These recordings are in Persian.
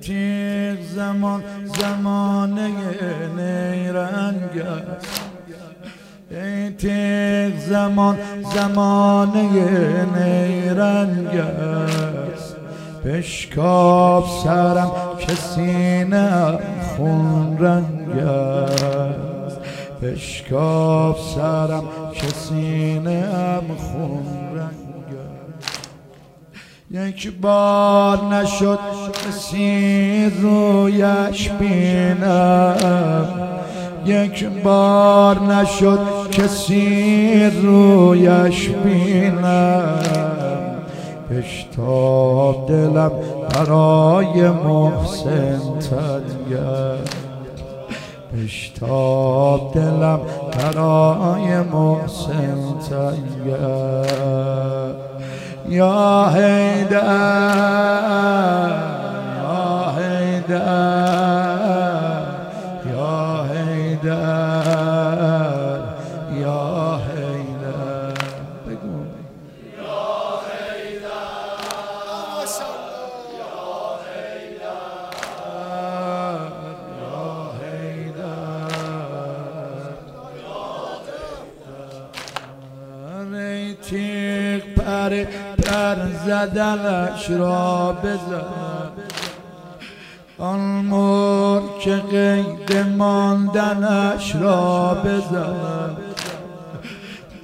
تیغ زمان زمانه نیرنگ است. ای تیغ زمان زمانه نیرنگ است. بشکاب سرم که سینه خون رنگ است. بشکاب سرم که سینه خون رنگ یک بار نشد کسی رویش بینم یک بار نشد کسی رویش بینم بشتاب دلم برای محسن تدگر بشتاب دلم برای محسن تدگر یا حیدر یا حیدر یا حیدر یا حیدر بگو یا حیدر ای تیغ پر زدنش را بزن. آن مر که قید ماندنش را بزن.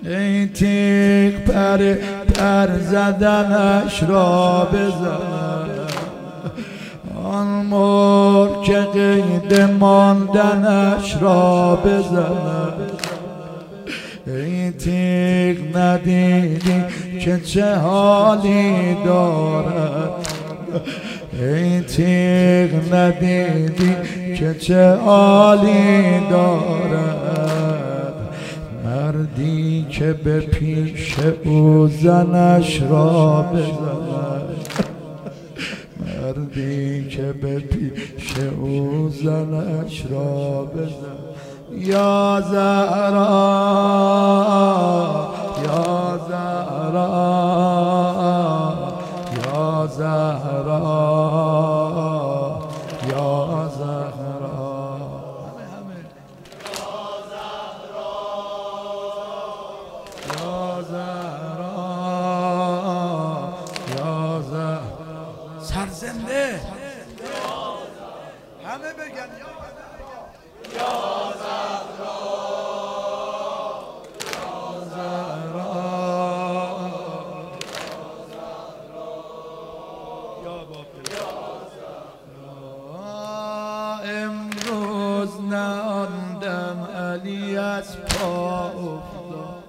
ای تیغ پر پر زدنش را بزن. آن مر که قید ماندنش را بزن. ای تیغ ندیدی که چه حالی دارد. ای تیغ ندیدی که چه حالی دارد. مردی که به پیش او زنش را بزند مردی که به پیش او زنش را بزند یا زهرا یا زهرا. همه بگن یا امروز ناندم علی از پا افتاد.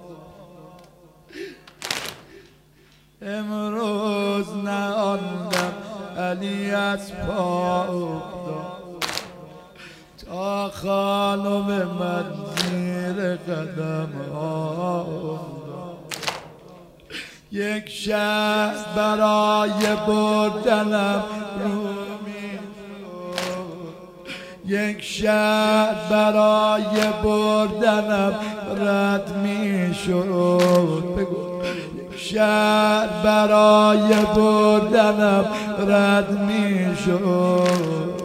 امروز ناندم علی از پا افتاد. تا خانم من زیر قدم یک شهر برای بردنم رو یک شهر برای بردنم رد می شد بگو. شهر برای بردنم رد می شد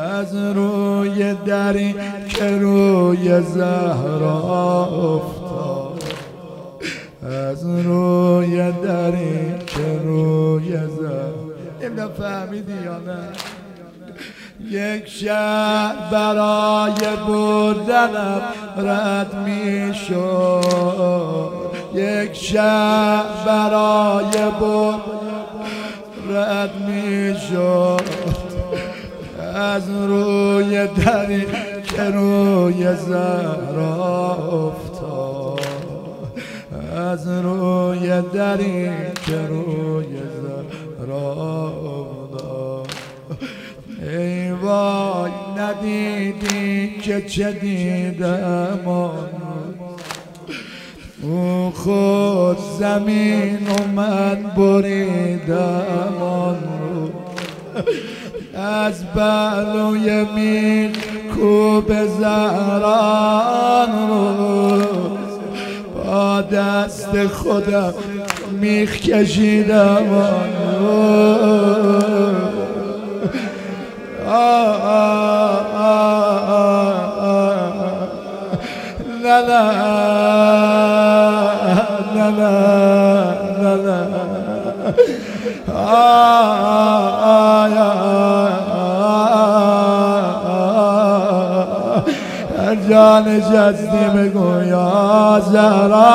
از روی دری که روی زهرا افتاد. از روی دری که روی زهرا این فهمیدی یا نه؟ یک شهر برای بردنم رد می شد یک شهر برای بردنم رد می شد از روی دری که روی زهرا افتاد. از روی دری که روی زهرا افتاد. ای وای ندیدی که چه دیدم؟ او خود زمین و من بریدم آن رو. از بلوی میل کوب زهران رو. با دست خودم میخ کشیدم آن رو. لا لا لا جان جدی بگو یا زهرا